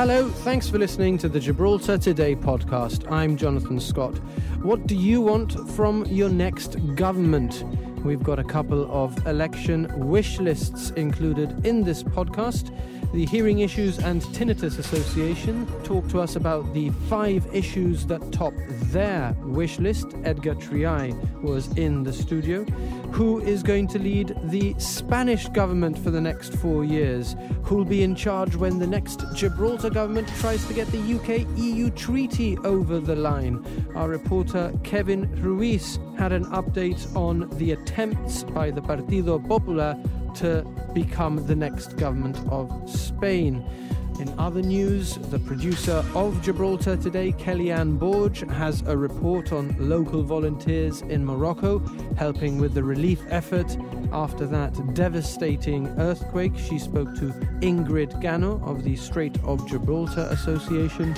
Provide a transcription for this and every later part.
Hello, thanks for listening to the Gibraltar Today podcast. I'm Jonathan Scott. What do you want from your next government? We've got a couple of election wish lists included in this podcast. The Hearing Issues and Tinnitus Association talk to us about the five issues that top their wish list. Edgar Triay was in the studio. Who is going to lead the Spanish government for the next four years? Who'll be in charge when the next Gibraltar government tries to get the UK EU treaty over the line? Our reporter Kevin Ruiz had an update on the attempts by the Partido Popular to become the next government of Spain. In other news, the producer of Gibraltar Today, Kellyanne Borge, has a report on local volunteers in Morocco helping with the relief effort after that devastating earthquake. She spoke to Ingrid Gano of the Strait of Gibraltar Association.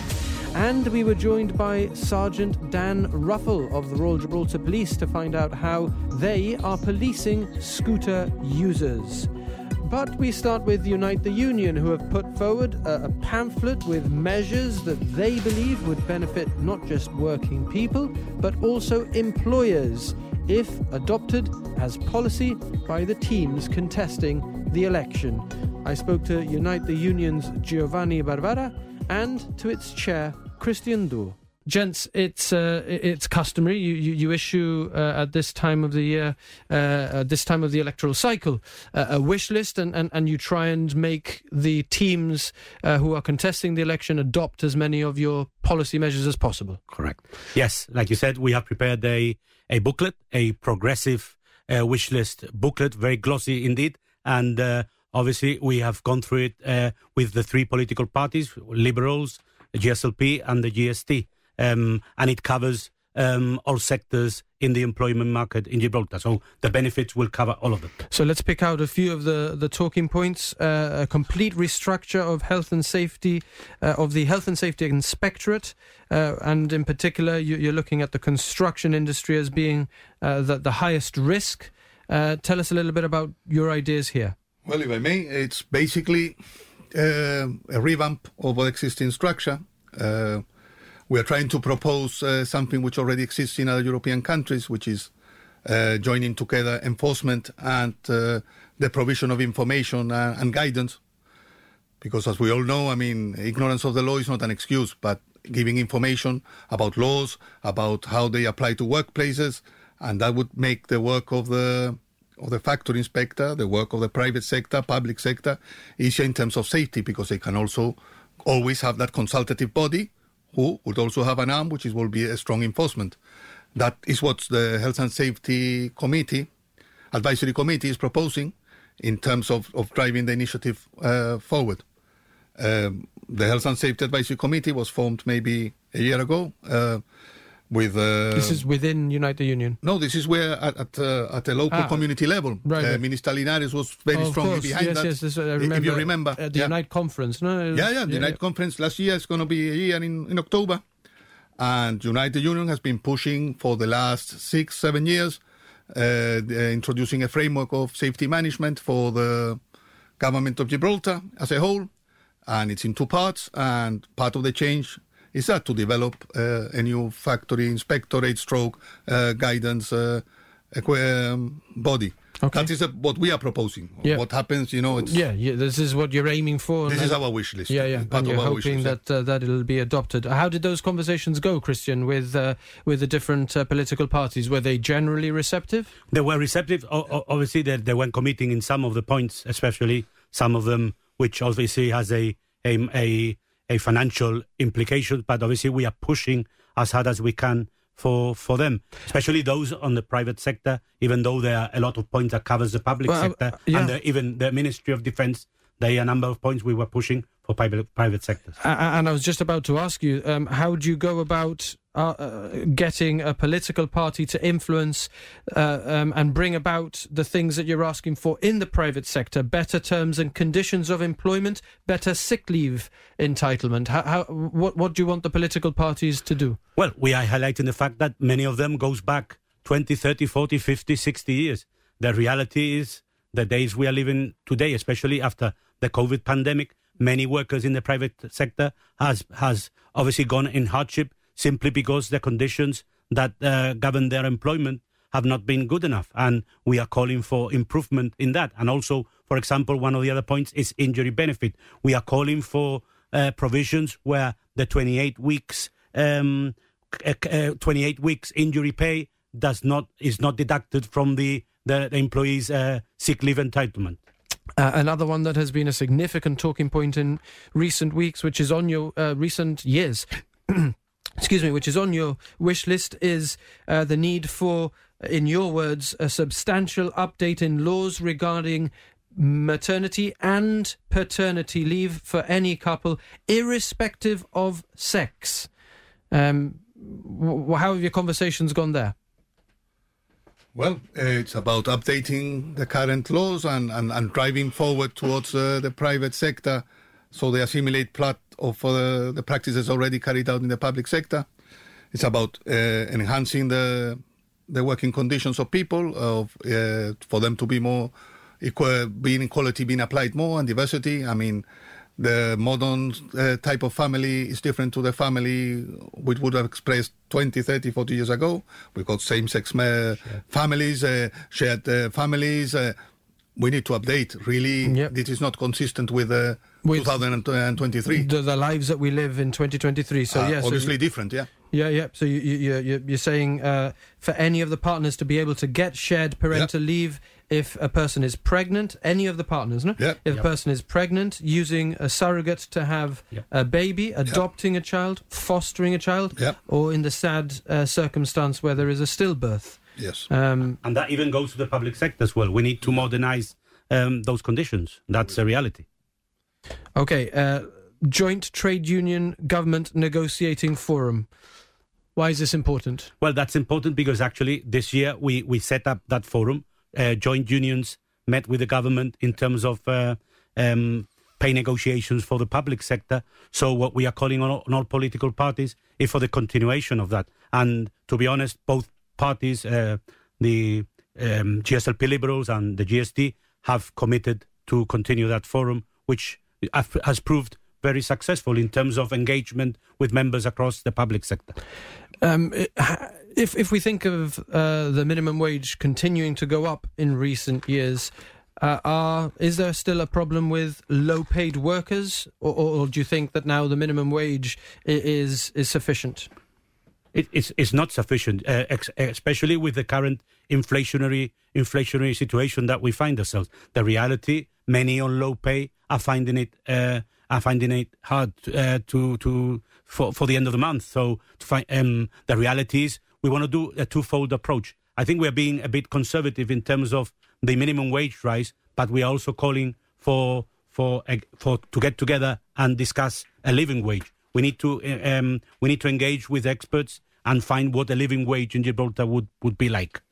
And we were joined by Sergeant Dan Ruffle of the Royal Gibraltar Police to find out how they are policing scooter users. But we start with Unite the Union, who have put forward a, a, pamphlet with measures that they believe would benefit not just working people, but also employers, if adopted as policy by the teams contesting the election. I spoke to Unite the Union's Giovanni Barbara and to its chair, Christian Dour. Gents, it's uh, it's customary. You you, you issue uh, at this time of the year, uh, at this time of the electoral cycle, uh, a wish list, and, and, and you try and make the teams uh, who are contesting the election adopt as many of your policy measures as possible. Correct. Yes, like you said, we have prepared a a booklet, a progressive uh, wish list booklet, very glossy indeed, and obviously we have gone through it with the three political parties, Liberals, the GSLP, and the GSD um, and it covers um, all sectors in the employment market in Gibraltar. So the benefits will cover all of them. So let's pick out a few of the, the talking points. Uh, a complete restructure of health and safety, uh, of the health and safety inspectorate. Uh, and in particular, you, are looking at the construction industry as being uh, the, the highest risk. Uh, tell us a little bit about your ideas here. Well, if I may, it's basically uh, a revamp of the existing structure we are trying to propose uh, something which already exists in other European countries, which is uh, joining together enforcement and uh, the provision of information uh, and guidance. Because as we all know, I mean, ignorance of the law is not an excuse, but giving information about laws, about how they apply to workplaces, and that would make the work of the of the factory inspector, the work of the private sector, public sector, easier in terms of safety, because they can also always have that consultative body who would also have an arm, which is, will be a strong enforcement. That is what the Health and Safety Committee, Advisory Committee, is proposing in terms of, of driving the initiative uh, forward. Um, the Health and Safety Advisory Committee was formed maybe a year ago. Uh, with uh, this is within Unite the Union. No, this is where at at, uh, at a local ah, community level, right, uh, Minister Linares was very oh, strongly course. behind yes, that. Yes, this, I remember, if you remember, at the yeah. Unite conference, no? Yeah, yeah, the yeah, Unite yeah. conference last year is going to be a year in, in October, and Unite the Union has been pushing for the last six, seven years, uh, introducing a framework of safety management for the government of Gibraltar as a whole, and it's in two parts, and part of the change is that to develop uh, a new factory inspectorate stroke uh, guidance uh, um, body. Okay. That is a, what we are proposing. Yeah. What happens, you know, it's... Yeah, yeah, this is what you're aiming for. This is our wish list. Yeah, yeah, part and you're hoping that, uh, that it'll be adopted. How did those conversations go, Christian, with, uh, with the different uh, political parties? Were they generally receptive? They were receptive. O- obviously, they, they weren't committing in some of the points, especially some of them, which obviously has a, a, a a financial implication, but obviously we are pushing as hard as we can for for them, especially those on the private sector. Even though there are a lot of points that covers the public well, sector uh, yeah. and the, even the Ministry of Defence, there are a number of points we were pushing for private private sectors. Uh, and I was just about to ask you, um, how do you go about uh, getting a political party to influence uh, um, and bring about the things that you're asking for in the private sector better terms and conditions of employment, better sick leave entitlement. How, how, what, what do you want the political parties to do? Well, we are highlighting the fact that many of them goes back 20, 30, 40, 50, 60 years. The reality is the days we are living today, especially after the COVID pandemic, many workers in the private sector has has obviously gone in hardship simply because the conditions that uh, govern their employment have not been good enough. And we are calling for improvement in that. And also, for example, one of the other points is injury benefit. We are calling for uh, provisions where the 28 weeks, um, uh, uh 28 weeks injury pay does not is not deducted from the the, employee's uh, sick leave entitlement. Uh, another one that has been a significant talking point in recent weeks, which is on your uh, recent years, excuse me, which is on your wish list, is uh, the need for, in your words, a substantial update in laws regarding maternity and paternity leave for any couple, irrespective of sex. Um, w- how have your conversations gone there? Well, it's about updating the current laws and, and, and driving forward towards uh, the private sector so they assimilate plot of uh, the practices already carried out in the public sector. It's about uh, enhancing the the working conditions of people, of uh, for them to be more equal, being equality being applied more and diversity. I mean, the modern uh, type of family is different to the family which would have expressed 20, 30, 40 years ago. We've got same-sex uh, families, uh, shared uh, families. Uh, we need to update. Really, Yep. this is not consistent with, uh, With 2023. The, the lives that we live in 2023. So, Uh, yes. obviously different, yeah. Yeah, yeah. So you, you, you, you're saying uh, for any of the partners to be able to get shared parental leave if a person is pregnant, any of the partners, no? Yeah. If a person is pregnant, using a surrogate to have Yep. a baby, adopting a child, fostering a child, Yeah. or in the sad uh, circumstance where there is a stillbirth. Yes. Um, And that even goes to the public sector as well. We need to modernize um, those conditions. That's a reality. Okay, uh, Joint Trade Union Government Negotiating Forum. Why is this important? Well, that's important because actually this year we, we set up that forum. Uh, joint unions met with the government in terms of uh, um, pay negotiations for the public sector. So what we are calling on all, on all political parties is for the continuation of that. And to be honest, both parties, uh, the um, GSLP Liberals and the GSD, have committed to continue that forum, which has proved very successful in terms of engagement with members across the public sector. Um, if if we think of uh, the minimum wage continuing to go up in recent years, uh, are is there still a problem with low-paid workers, or, or, or do you think that now the minimum wage is is sufficient? It, it's it's not sufficient, uh, ex- especially with the current inflationary inflationary situation that we find ourselves. The reality, many on low pay are finding it uh, are finding it hard uh, to to for, for the end of the month. So to find um, the reality is we want to do a twofold approach. I think we're being a bit conservative in terms of the minimum wage rise, but we are also calling for for uh, for to get together and discuss a living wage. We need to uh, um, we need to engage with experts and find what a living wage in Gibraltar would, would be like.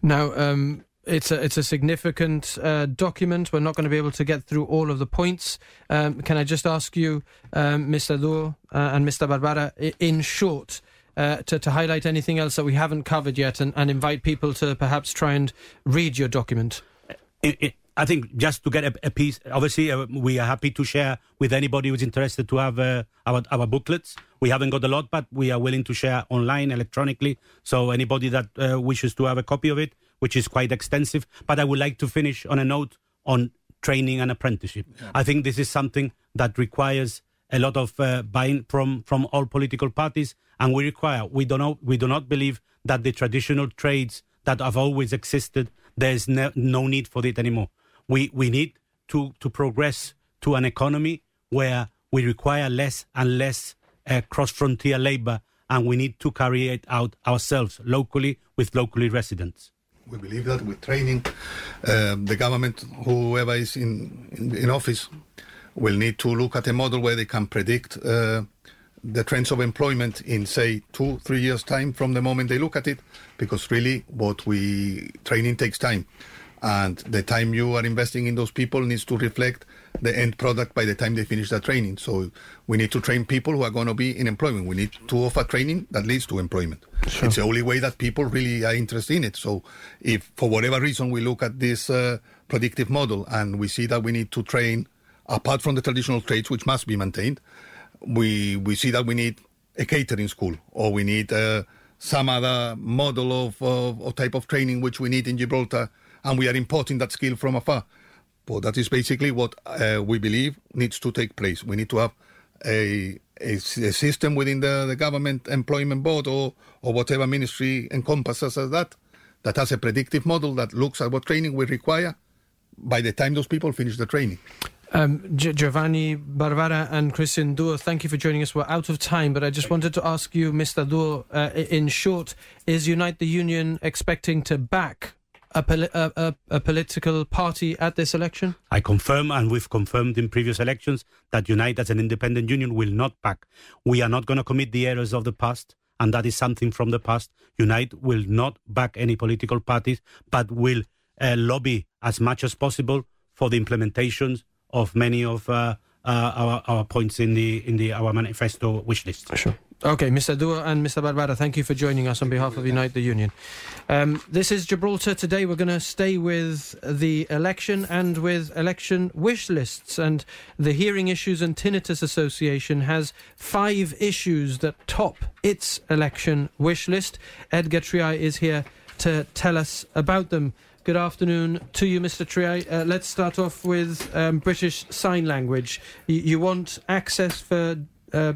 Now, um, it's a it's a significant uh, document. We're not going to be able to get through all of the points. Um, can I just ask you, um, Mr. Dur uh, and Mr. Barbara, in short, uh, to, to highlight anything else that we haven't covered yet, and, and invite people to perhaps try and read your document? I- I- I think just to get a, a piece, obviously, uh, we are happy to share with anybody who's interested to have uh, our, our booklets. We haven't got a lot, but we are willing to share online, electronically. So anybody that uh, wishes to have a copy of it, which is quite extensive. But I would like to finish on a note on training and apprenticeship. I think this is something that requires a lot of uh, buy-in from, from all political parties, and we require. We do not we do not believe that the traditional trades that have always existed there's no, no need for it anymore. We we need to to progress to an economy where we require less and less uh, cross-frontier labor, and we need to carry it out ourselves locally with locally residents. We believe that with training, um, the government, whoever is in, in, in office, will need to look at a model where they can predict uh, the trends of employment in, say, two, three years' time from the moment they look at it, because really what we training takes time. And the time you are investing in those people needs to reflect the end product by the time they finish their training. So we need to train people who are going to be in employment. We need to offer training that leads to employment. It's the only way that people really are interested in it. So if for whatever reason we look at this uh, predictive model and we see that we need to train apart from the traditional trades, which must be maintained, we we see that we need a catering school or we need uh, some other model of, of, or type of training which we need in Gibraltar, and we are importing that skill from afar. But that is basically what uh, we believe needs to take place. We need to have a, a, a system within the, the government employment board or, or whatever ministry encompasses as that, that has a predictive model that looks at what training we require by the time those people finish the training. Um, Giovanni Barbara and Christian Duo, thank you for joining us. We're out of time, but I just wanted to ask you, Mr. Duo, uh, in short, is Unite the Union expecting to back a, poli- a, a, a, political party at this election? I confirm, and we've confirmed in previous elections, that Unite as an independent union will not back. We are not going to commit the errors of the past, and that is something from the past. Unite will not back any political parties, but will uh, lobby as much as possible for the implementations of many of uh, uh, our, our points in the in the our manifesto wish list. Sure. Okay, Mr. Duo and Mr. Barbara, thank you for joining us on behalf of Unite the Union. Um, this is Gibraltar today. We're going to stay with the election and with election wish lists. And the Hearing Issues and Tinnitus Association has five issues that top its election wish list. Edgar Triay is here to tell us about them. Good afternoon to you, Mr. Triay. Uh, let's start off with um, British Sign Language. Y- you want access for uh,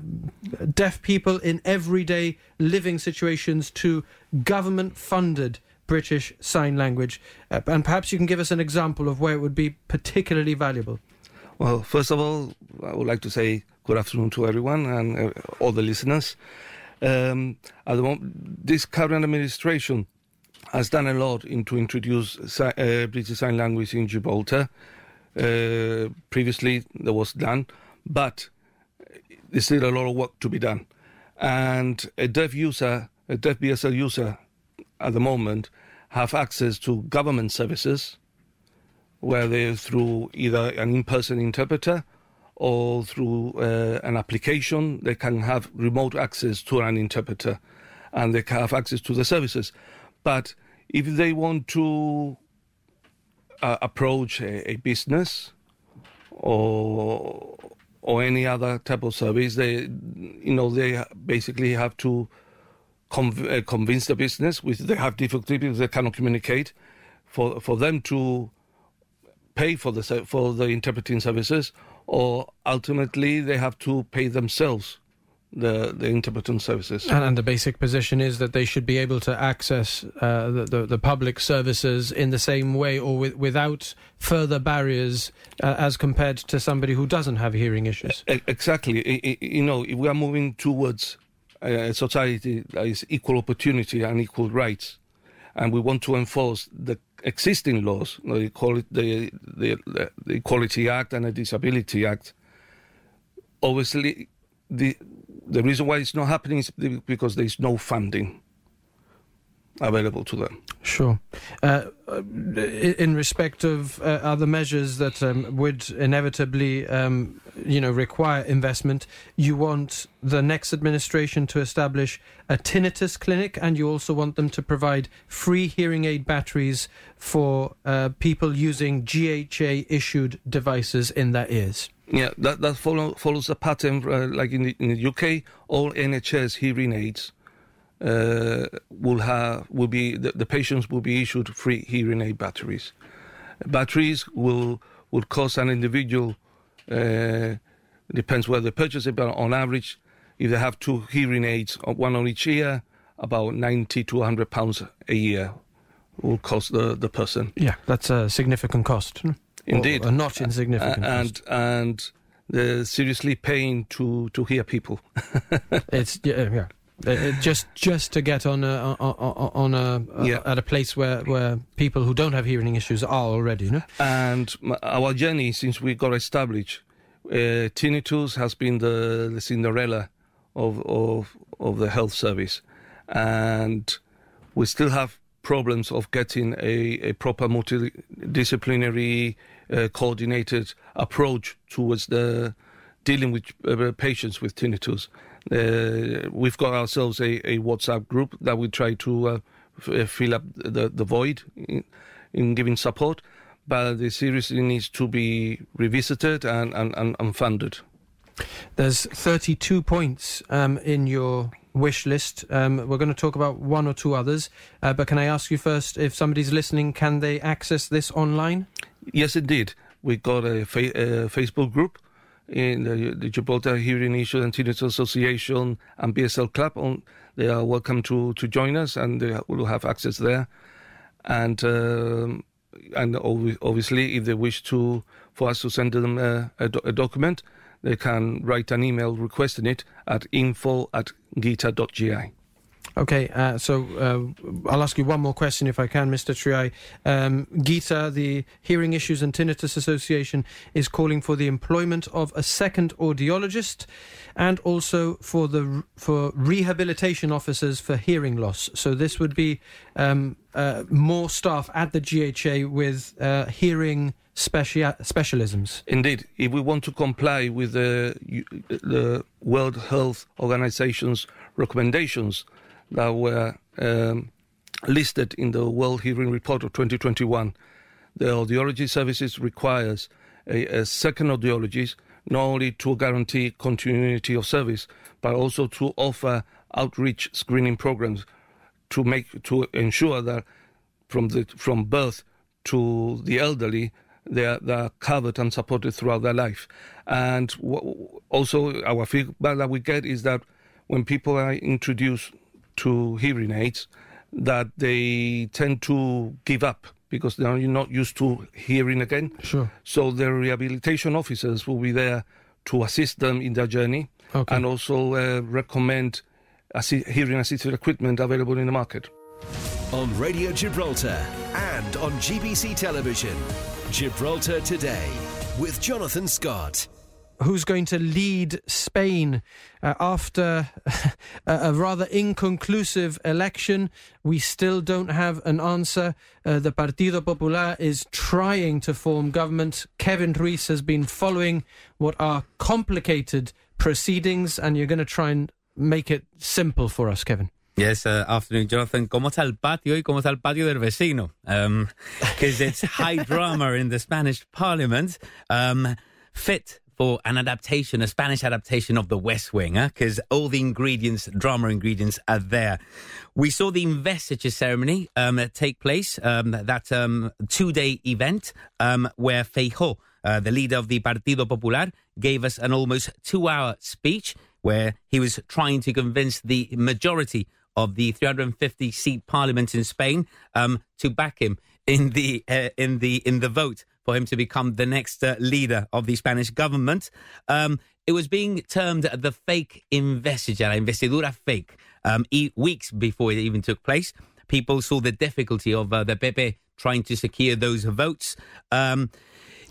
deaf people in everyday living situations to government funded British Sign Language. Uh, and perhaps you can give us an example of where it would be particularly valuable. Well, first of all, I would like to say good afternoon to everyone and uh, all the listeners. Um, at the moment, this current administration has done a lot in to introduce si- uh, British Sign Language in Gibraltar. Uh, previously, there was done, but there's still a lot of work to be done. And a deaf user, a deaf BSL user at the moment, have access to government services where they through either an in-person interpreter or through uh, an application they can have remote access to an interpreter and they can have access to the services but if they want to uh, approach a, a business or or any other type of service they you know they basically have to conv- uh, convince the business which they have difficulty because they cannot communicate for for them to pay for the for the interpreting services or ultimately they have to pay themselves the the interpreting services And, and the basic position is that they should be able to access uh, the, the, the public services in the same way or with, without further barriers uh, as compared to somebody who doesn't have hearing issues. Exactly. I- I- You know, if we are moving towards a society that is equal opportunity and equal rights, and we want to enforce the existing laws, you know, the, Equality, the, the, the Equality Act and the Disability Act, obviously, the the reason why it's not happening is because there is no funding available to them. Sure. Uh, uh, in respect of uh, other measures that um, would inevitably, um, you know, require investment, you want the next administration to establish a tinnitus clinic, and you also want them to provide free hearing aid batteries for uh, people using GHA-issued devices in their ears. Yeah, that that follow, follows a pattern uh, like in the, in the UK. All NHS hearing aids uh, will have will be the, the patients will be issued free hearing aid batteries. Batteries will will cost an individual uh, depends where they purchase it, but on average, if they have two hearing aids, uh, one on each ear, about ninety to hundred pounds a year will cost the the person. Yeah, that's a significant cost. Indeed. Or not insignificant Uh, and and they're seriously paying to to hear people. It's yeah, yeah. Uh, uh, just just to get on a on, on a uh, Yeah. at a place where where people who don't have hearing issues are already, you know. and our journey since we got established, uh, tinnitus has been the, the Cinderella of, of of the health service, and we still have problems of getting a, a proper multidisciplinary, uh, coordinated approach towards the dealing with uh, patients with tinnitus. Uh, we've got ourselves a, a WhatsApp group that we try to uh, f- uh, fill up the, the void in, in giving support. but it seriously needs to be revisited and, and, and, and funded. There's 32 points um, in your wish list. Um, we're going to talk about one or two others, uh, but can I ask you first if somebody's listening, can they access this online? Yes, indeed. We got a, fa- a Facebook group in the, the Gibraltar Hearing Issues and Tinnitus Association and BSL Club. On, they are welcome to, to join us, and they will have access there. And um, and obvi- obviously, if they wish to for us to send them a, a, a document, they can write an email requesting it at info at ghita.gi. Okay, uh, so uh, I'll ask you one more question if I can, Mr. Triay. Um, GHITA, the Hearing Issues and Tinnitus Association, is calling for the employment of a second audiologist and also for the for rehabilitation officers for hearing loss. So this would be um, uh, more staff at the GHA with uh, hearing specia- specialisms. Indeed, if we want to comply with the, the World Health Organization's recommendations that were um, listed in the World Hearing Report of 2021, the audiology services requires a, a second audiologist not only to guarantee continuity of service, but also to offer outreach screening programs to make to ensure that from the from birth to the elderly they are, they are covered and supported throughout their life. And also, our feedback that we get is that when people are introduced to hearing aids, that they tend to give up because they are not used to hearing again. Sure. So the rehabilitation officers will be there to assist them in their journey Okay. and also uh, recommend assi- hearing assisted equipment available in the market. On Radio Gibraltar and on GBC Television. Gibraltar Today with Jonathan Scott. Who's going to lead Spain uh, after a, rather inconclusive election. We still don't have an answer. Uh, the Partido Popular is trying to form government. Kevin Ruiz has been following what are complicated proceedings, and you're going to try and make it simple for us, Kevin. Yes, uh, afternoon, Jonathan. ¿Cómo está el patio y cómo está el patio del vecino? Because it's high drama in the Spanish Parliament, um, fit for an adaptation, a Spanish adaptation of The West Wing, because all the ingredients, drama ingredients, are there. We saw the investiture ceremony um, take place, um, that um, two-day event um, where Feijóo, uh, the leader of the Partido Popular, gave us an almost two-hour speech where he was trying to convince the majority of the 350 seat parliament in Spain um, to back him in the uh, in the in the vote for him to become the next uh, leader of the Spanish government. Um, it was being termed the fake investiture, investidura fake. Um, e- weeks before it even took place, people saw the difficulty of uh, the PP trying to secure those votes. Um,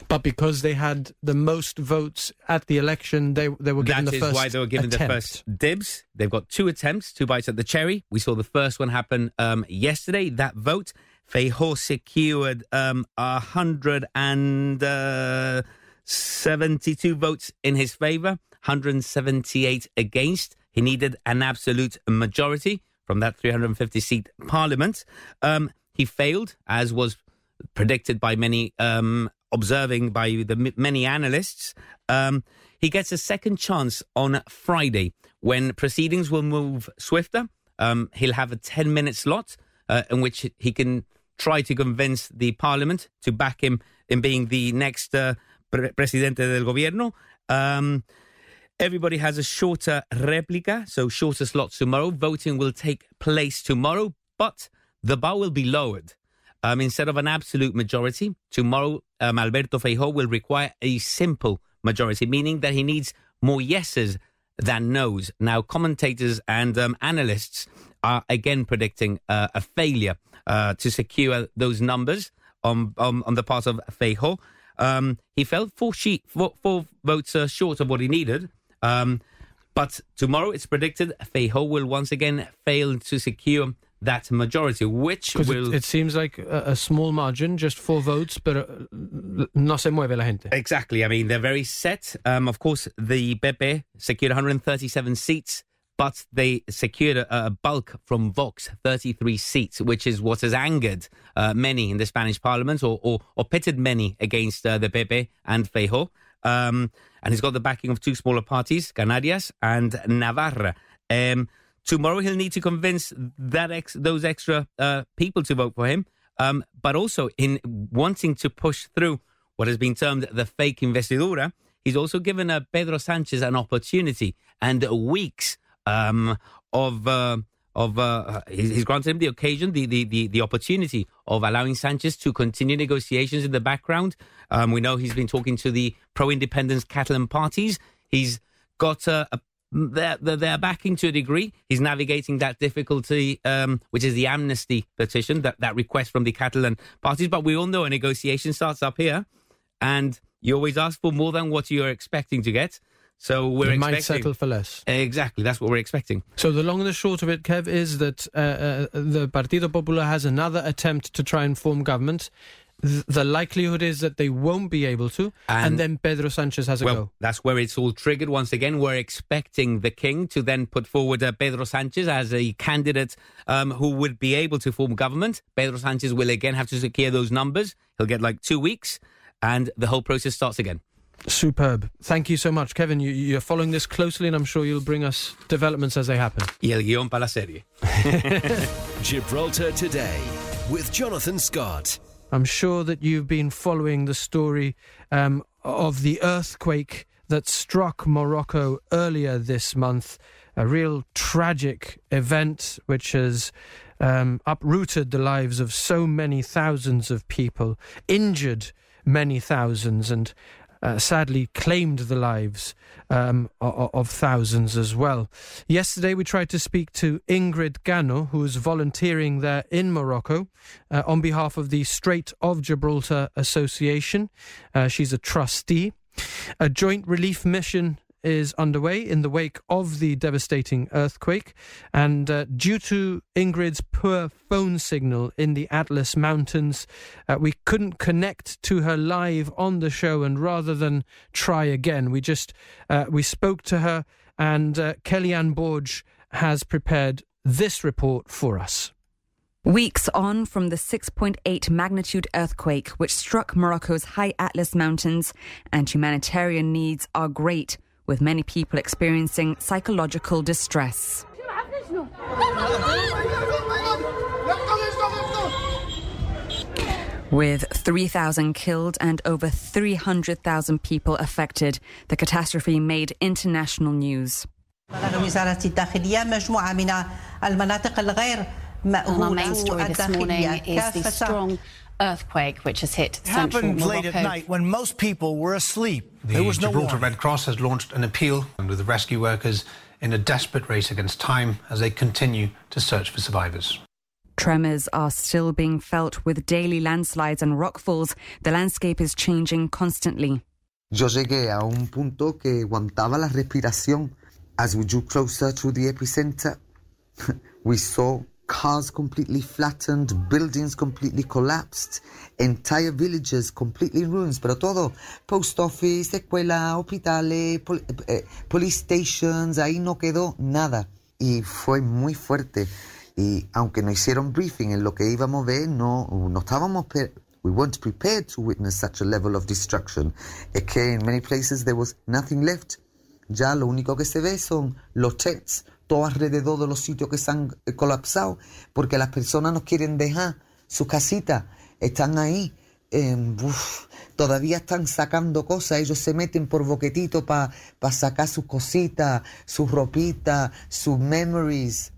But because they had the most votes at the election, they they were given That the is first why they were given attempt. the first dibs. They've got two attempts, two bites at the cherry. We saw the first one happen um, yesterday. That vote, Feijóo secured um, a hundred and uh, seventy-two votes in his favour, hundred and seventy-eight against. He needed an absolute majority from that 350 seat parliament. Um, he failed, as was predicted by many um, observing by the many analysts. Um, he gets a second chance on Friday when proceedings will move swifter. Um, he'll have a 10 minute slot uh, in which he can try to convince the parliament to back him in being the next uh, pre- presidente del gobierno. Um, Everybody has a shorter replica, so shorter slots tomorrow. Voting will take place tomorrow, but the bar will be lowered. Um, instead of an absolute majority, tomorrow um, Alberto Feijóo will require a simple majority, meaning that he needs more yeses than nos. Now, commentators and um, analysts are again predicting uh, a failure uh, to secure those numbers on on, on the part of Feijóo. Um, he fell four, sheet, four, four votes uh, short of what he needed. Um, but tomorrow it's predicted Feijóo will once again fail to secure that majority, which will it, it seems like a, a small margin, just four votes, but uh, no se mueve la gente. Exactly. I mean, they're very set. Um, of course, the Pepe secured 137 seats but they secured a, a, bulk from Vox, 33 seats, which is what has angered uh, many in the Spanish parliament or, or, or pitted many against uh, the PP and Feijóo. Um, and he's got the backing of two smaller parties, Canarias and Navarra. Um, tomorrow he'll need to convince that ex- those extra uh, people to vote for him, um, but also in wanting to push through what has been termed the fake investidura. He's also given uh, Pedro Sanchez an opportunity and weeks um, of uh, of uh, he's, he's, granted him the occasion, the, the, the, the, opportunity of allowing Sanchez to continue negotiations in the background. Um, we know he's been talking to the pro-independence Catalan parties. He's got a, a they're, they're backing to a degree. He's navigating that difficulty, um, which is the amnesty petition, that, that request from the Catalan parties. But we all know a negotiation starts up here, and you always ask for more than what you're expecting to get. So we're expecting, might settle for less. Exactly, that's what we're expecting. So the long and the short of it, Kev, is that uh, uh, the Partido Popular has another attempt to try and form government. the likelihood is that they won't be able to, and, and then Pedro Sanchez has a well, go. That's where it's all triggered once again. We're expecting the king to then put forward uh, Pedro Sanchez as a candidate um, who would be able to form government. Pedro Sanchez will again have to secure those numbers. He'll get like two weeks, and the whole process starts again. Superb. Thank you so much, Kevin. You, are following this closely, and I'm sure you'll bring us developments as they happen. Y el guión para la serie. Gibraltar Today with Jonathan Scott. I'm sure that you've been following the story um, of the earthquake that struck Morocco earlier this month. A real tragic event which has um, uprooted the lives of so many thousands of people, injured many thousands, and uh, sadly claimed the lives um, of, of, thousands as well. Yesterday, we tried to speak to Ingrid Gano, who is volunteering there in Morocco uh, on behalf of the Strait of Gibraltar Association. Uh, she's a trustee. A joint relief mission is underway in the wake of the devastating earthquake. And uh, due to Ingrid's poor phone signal in the Atlas Mountains, uh, we couldn't connect to her live on the show. And rather than try again, we just uh, we spoke to her, and uh, Kellyanne Borge has prepared this report for us. Weeks on from the 6.8 magnitude earthquake which struck Morocco's high Atlas Mountains, and humanitarian needs are great with many people experiencing psychological distress. With 3,000 killed and over 300,000 people affected, the catastrophe made international news. Our main story this morning is the strong earthquake which has hit central happened Morocco. late at night when most people were asleep. The there was no Gibraltar warning. Red Cross has launched an appeal with the rescue workers in a desperate race against time as they continue to search for survivors. Tremors are still being felt with daily landslides and rockfalls. The landscape is changing constantly. Yo llegué a un punto que aguantaba la respiración. As we drew closer to the epicenter, we saw cars completely flattened, buildings completely collapsed, entire villages completely in ruins, pero todo, post office, escuela, hospitales, pol eh, police stations, ahí no quedó nada. Y fue muy fuerte. Y aunque no hicieron briefing en lo que íbamos a ver, no, no estábamos we weren't prepared to witness such a level of destruction. Es que in many places there was nothing left. Ya lo único que se ve son los tents, todo alrededor de los sitios que han eh, colapsado, porque las personas no quieren dejar sus casitas, están ahí. Eh, uf, todavía están sacando cosas, ellos se meten por boquetito para pa sacar sus cositas, sus ropitas, sus memories.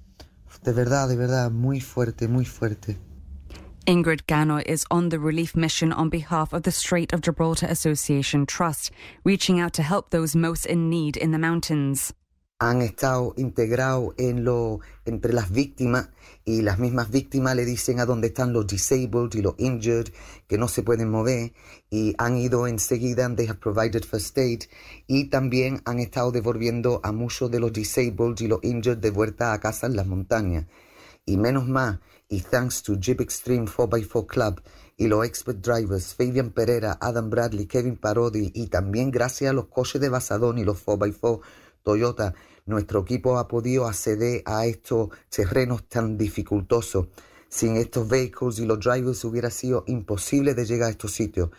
De verdad, de verdad, muy fuerte, muy fuerte. Ingrid Gano is on the relief mission on behalf of the Strait of Gibraltar Association Trust, reaching out to help those most in need in the mountains. Han estado integrados en lo, entre las víctimas y las mismas víctimas le dicen a dónde están los disabled y los injured que no se pueden mover y han ido enseguida, they have provided first aid y también han estado devolviendo a muchos de los disabled y los injured de vuelta a casa en las montañas. Y menos más, y thanks to Jeep Extreme 4x4 Club y los expert drivers Fabian Pereira, Adam Bradley, Kevin Parodi y también gracias a los coches de Basadón y los 4x4 Toyota, nuestro equipo ha podido acceder a estos terrenos tan dificultosos. Sin estos vehículos y los drivers hubiera sido imposible de llegar a estos sitios.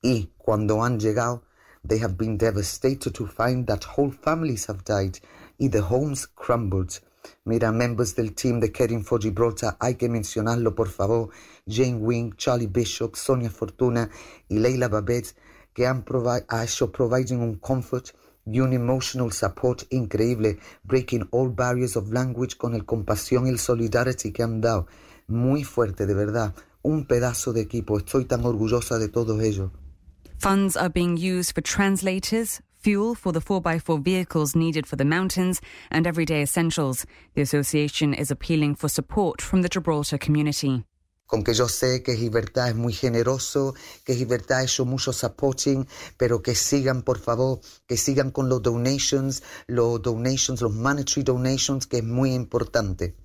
Y cuando han llegado, they have been devastated to find that whole families have died y the homes crumbled. Mira, members del team de Caring for Gibraltar, hay que mencionarlo por favor. Jane Wing, Charlie Bishop, Sonia Fortuna y Leila Babette, que han hecho providing un comfort y un emotional support increíble, breaking all barriers of language con el compasión y el solidarity que han dado. Muy fuerte, de verdad. Un pedazo de equipo. Estoy tan orgullosa de todos ellos. Funds are being used for translators, fuel for the 4x4 vehicles needed for the mountains, and everyday essentials. The association is appealing for support from the Gibraltar community. Con que yo sé que Gibertad es muy generoso, que Gibertad ha hecho mucho supporting, pero que sigan, por favor, que sigan con los donations, los donations, los monetary donations, que es muy importante.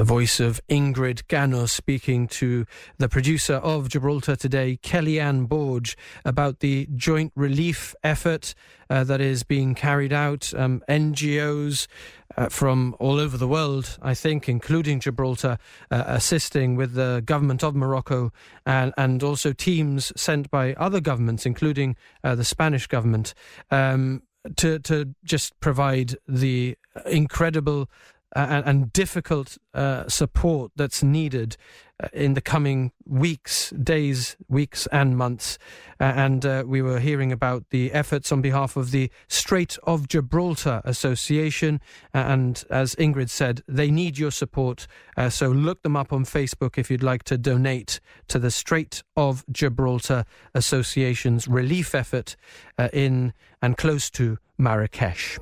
The voice of Ingrid Gano speaking to the producer of Gibraltar Today, Kellyanne Borge, about the joint relief effort uh, that is being carried out. Um, NGOs uh, from all over the world, I think, including Gibraltar, uh, assisting with the government of Morocco and, and also teams sent by other governments, including uh, the Spanish government. Um, to to just provide the incredible and, and, difficult uh, support that's needed uh, in the coming weeks, days, weeks, and months. Uh, and we were hearing about the efforts on behalf of the Strait of Gibraltar Association. and as Ingrid said, they need your support. Uh, so look them up on Facebook if you'd like to donate to the Strait of Gibraltar Association's relief effort uh, in and close to Marrakesh.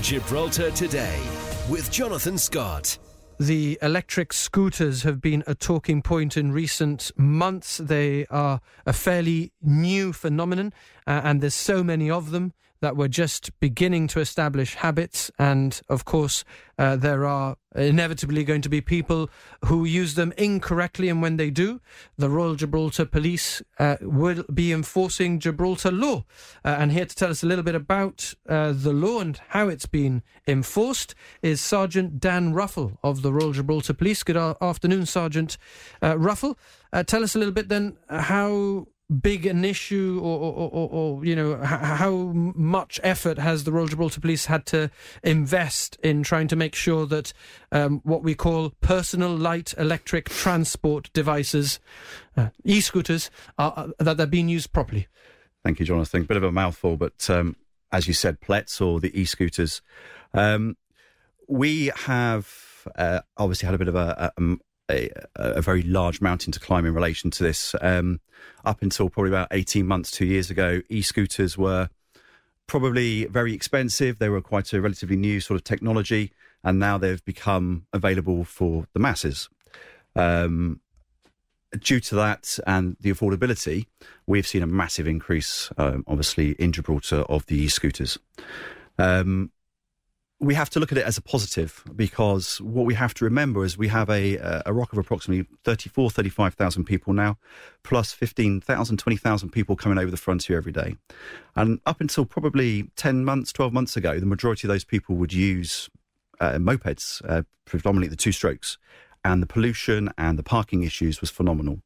Gibraltar Today with Jonathan Scott. The electric scooters have been a talking point in recent months. They are a fairly new phenomenon, uh, and there's so many of them that we're just beginning to establish habits. And of course, uh, there are inevitably going to be people who use them incorrectly. And when they do, the Royal Gibraltar Police uh, will be enforcing Gibraltar law. Uh, and here to tell us a little bit about uh, the law and how it's been enforced is Sergeant Dan Ruffle of the Royal Gibraltar Police. Good afternoon, Sergeant uh, Ruffle. Uh, tell us a little bit then how big an issue or, or, or, or you know how much effort has the Royal Gibraltar Police had to invest in trying to make sure that um, what we call personal light electric transport devices, uh, e-scooters, are, that they're being used properly? Thank you, Jonathan. Bit of a mouthful, but um, as you said, PLETs or the e-scooters. Um, we have uh, obviously had a bit of a, a, a, a, very large mountain to climb in relation to this. Um, up until probably about 18 months, two years ago, e scooters were probably very expensive. They were quite a relatively new sort of technology, and now they've become available for the masses. Um, due to that and the affordability, we've seen a massive increase, um, obviously, in Gibraltar of the e scooters. Um, we have to look at it as a positive because what we have to remember is we have a, a ROC of approximately 34, 35,000 people now, plus 15,000, 20,000 people coming over the frontier every day. And up until probably 10 months, 12 months ago, the majority of those people would use uh, mopeds, uh, predominantly the two strokes, and the pollution and the parking issues was phenomenal.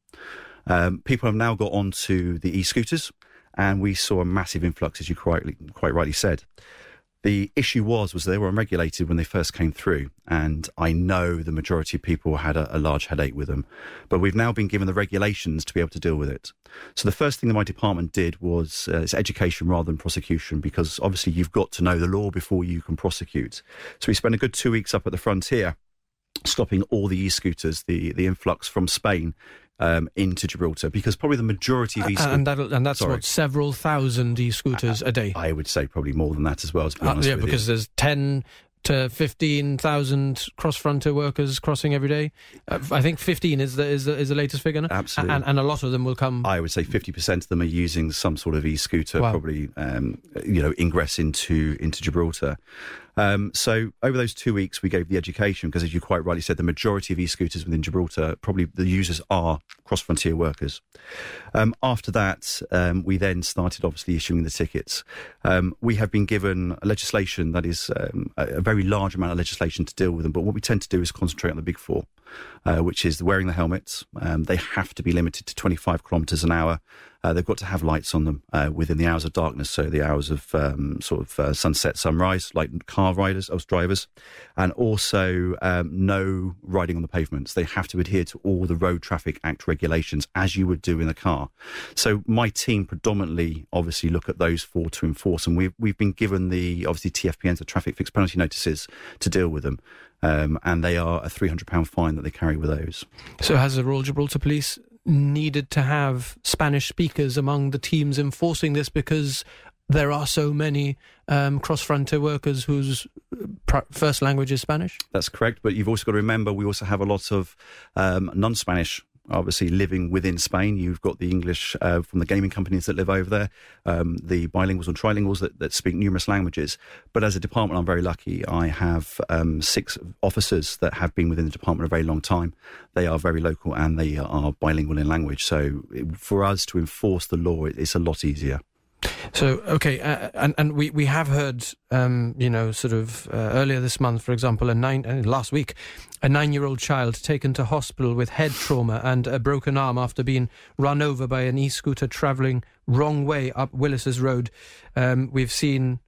Um, people have now got onto the e scooters, and we saw a massive influx, as you quite, quite rightly said the issue was was they were unregulated when they first came through, and I know the majority of people had a, a, large headache with them. But we've now been given the regulations to be able to deal with it. So the first thing that my department did was uh, it's education rather than prosecution, because obviously you've got to know the law before you can prosecute. So we spent a good two weeks up at the frontier stopping all the e-scooters, the, the influx from Spain um, into Gibraltar because probably the majority of e-scooters... And, that, and that's sorry. what, several thousand e-scooters uh, a day? I would say probably more than that as well, to be uh, honest Yeah, because you. there's 10 to 15,000 cross-frontier workers crossing every day. Uh, I think 15 is the, is the, is the latest figure. Absolutely. And, and, a lot of them will come... I would say 50% of them are using some sort of e-scooter, wow. probably, um, you know, ingress into, into Gibraltar. Um, so over those two weeks, we gave the education because, as you quite rightly said, the majority of e-scooters within Gibraltar, probably the users are cross-frontier workers. Um, after that, um, we then started obviously issuing the tickets. Um, we have been given legislation that is um, a, a very large amount of legislation to deal with them, but what we tend to do is concentrate on the big four. Uh, which is wearing the helmets. Um, they have to be limited to 25 kilometres an hour. Uh, they've got to have lights on them uh, within the hours of darkness, so the hours of um, sort of uh, sunset, sunrise, like car riders, us drivers, and also um, no riding on the pavements. They have to adhere to all the Road Traffic Act regulations as you would do in a car. So my team predominantly, obviously, look at those four to enforce, and we've we've been given the obviously TFPNs, the traffic fixed penalty notices, to deal with them. Um, and they are a £300 fine that they carry with those. So, has the Royal Gibraltar Police needed to have Spanish speakers among the teams enforcing this because there are so many um, cross frontier workers whose pr- first language is Spanish? That's correct, but you've also got to remember we also have a lot of um, non Spanish obviously living within Spain. You've got the English uh, from the gaming companies that live over there, um, the bilinguals and trilinguals that, that, speak numerous languages. But as a department, I'm very lucky. I have um, six officers that have been within the department a very long time. They are very local and they are bilingual in language. So for us to enforce the law, it's a lot easier. So okay, uh, and and we we have heard, um, you know, sort of uh, earlier this month, for example, a nine uh, last week, a nine-year-old child taken to hospital with head trauma and a broken arm after being run over by an e-scooter travelling wrong way up Willis's Road. Um, we've seen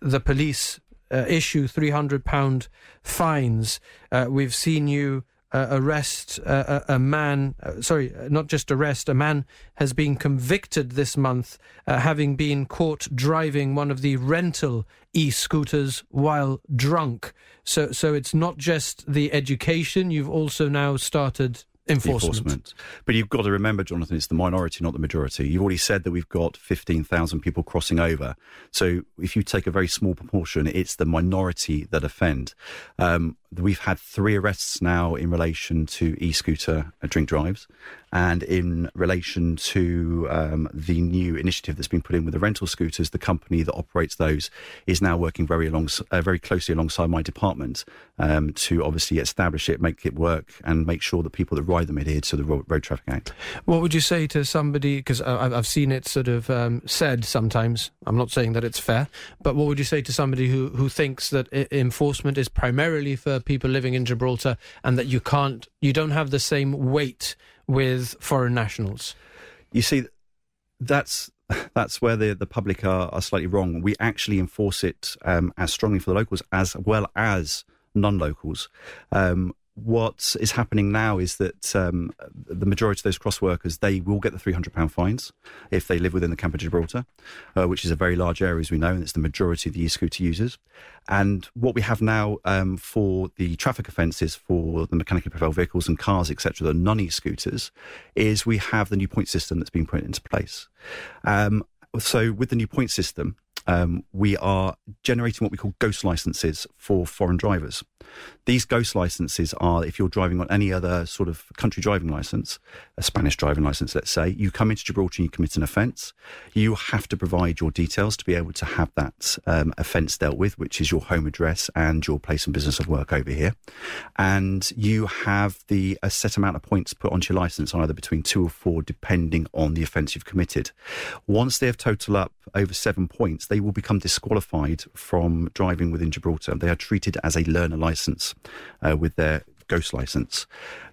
the police uh, issue three hundred pound fines. Uh, we've seen you uh, arrest uh, a, a, man, uh, sorry, not just arrest, a man has been convicted this month, uh, having been caught driving one of the rental e scooters while drunk. So, so it's not just the education, you've also now started Enforcement. enforcement. But you've got to remember, Jonathan, it's the minority, not the majority. You've already said that we've got 15,000 people crossing over. So if you take a very small proportion, it's the minority that offend. Um, we've had three arrests now in relation to e-scooter drink drives and in relation to um, the new initiative that's been put in with the rental scooters the company that operates those is now working very along, uh, very closely alongside my department um, to obviously establish it make it work and make sure that people that ride them adhere to the road traffic act what would you say to somebody because i've seen it sort of um, said sometimes i'm not saying that it's fair but what would you say to somebody who, who thinks that enforcement is primarily for people living in Gibraltar and that you can't, you don't have the same weight with foreign nationals? You see, that's that's where the, the public are, are slightly wrong. We actually enforce it um, as strongly for the locals as well as non-locals. Um, what is happening now is that um, the majority of those cross workers they will get the three hundred pound fines if they live within the Camp of Gibraltar, uh, which is a very large area as we know, and it's the majority of the e-scooter users. And what we have now um, for the traffic offences for the mechanically propelled vehicles and cars, etc., the non e-scooters, is we have the new point system that's been put into place. Um, so with the new point system, um, we are generating what we call ghost licenses for foreign drivers. These ghost licenses are if you're driving on any other sort of country driving license, a Spanish driving license, let's say, you come into Gibraltar and you commit an offence, you have to provide your details to be able to have that um, offence dealt with, which is your home address and your place and business of work over here. And you have the a set amount of points put onto your licence, either between two or four, depending on the offence you've committed. Once they have total up over seven points, they will become disqualified from driving within Gibraltar. They are treated as a learner license uh, with their ghost license.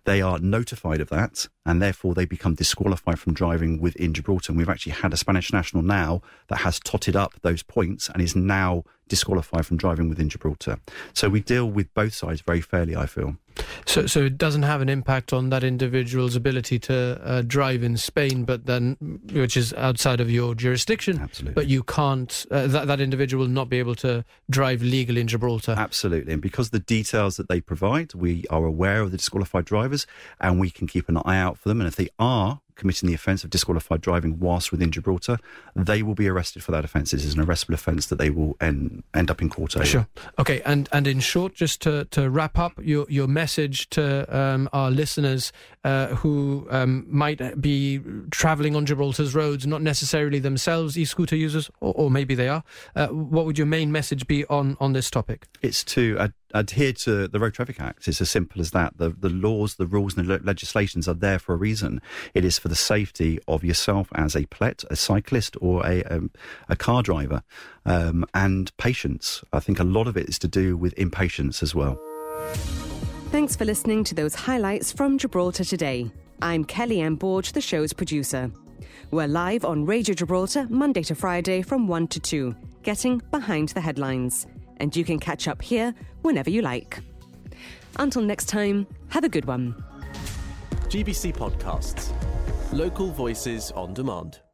They are notified of that and therefore they become disqualified from driving within Gibraltar. And we've actually had a Spanish national now that has totted up those points and is now disqualified from driving within Gibraltar. So we deal with both sides very fairly, I feel. So, so it doesn't have an impact on that individual's ability to uh, drive in Spain, but then, which is outside of your jurisdiction. Absolutely. But you can't. Uh, that that individual will not be able to drive legally in Gibraltar. Absolutely, and because the details that they provide, we are aware of the disqualified drivers drivers, and we can keep an eye out for them. And if they are committing the offence of disqualified driving whilst within Gibraltar, they will be arrested for that offence. This is an arrestable offence that they will end, end up in court over. Sure. Okay, and, and in short, just to, to wrap up your, your message to um, our listeners uh, who um, might be travelling on Gibraltar's roads, not necessarily themselves e scooter users, or, or, maybe they are, uh, what would your main message be on, on this topic? It's to ad- adhere to the Road Traffic Act. It's as simple as that. The, the laws, the rules, and the legislations are there for a reason. It is for the safety of yourself as a plet, a cyclist, or a, um, a car driver, um, and patience. I think a lot of it is to do with impatience as well. Thanks for listening to those highlights from Gibraltar today. I'm Kelly Ann Borge, the show's producer. We're live on Radio Gibraltar Monday to Friday from 1 to 2, getting behind the headlines. And you can catch up here whenever you like. Until next time, have a good one. GBC Podcasts. Local voices on demand.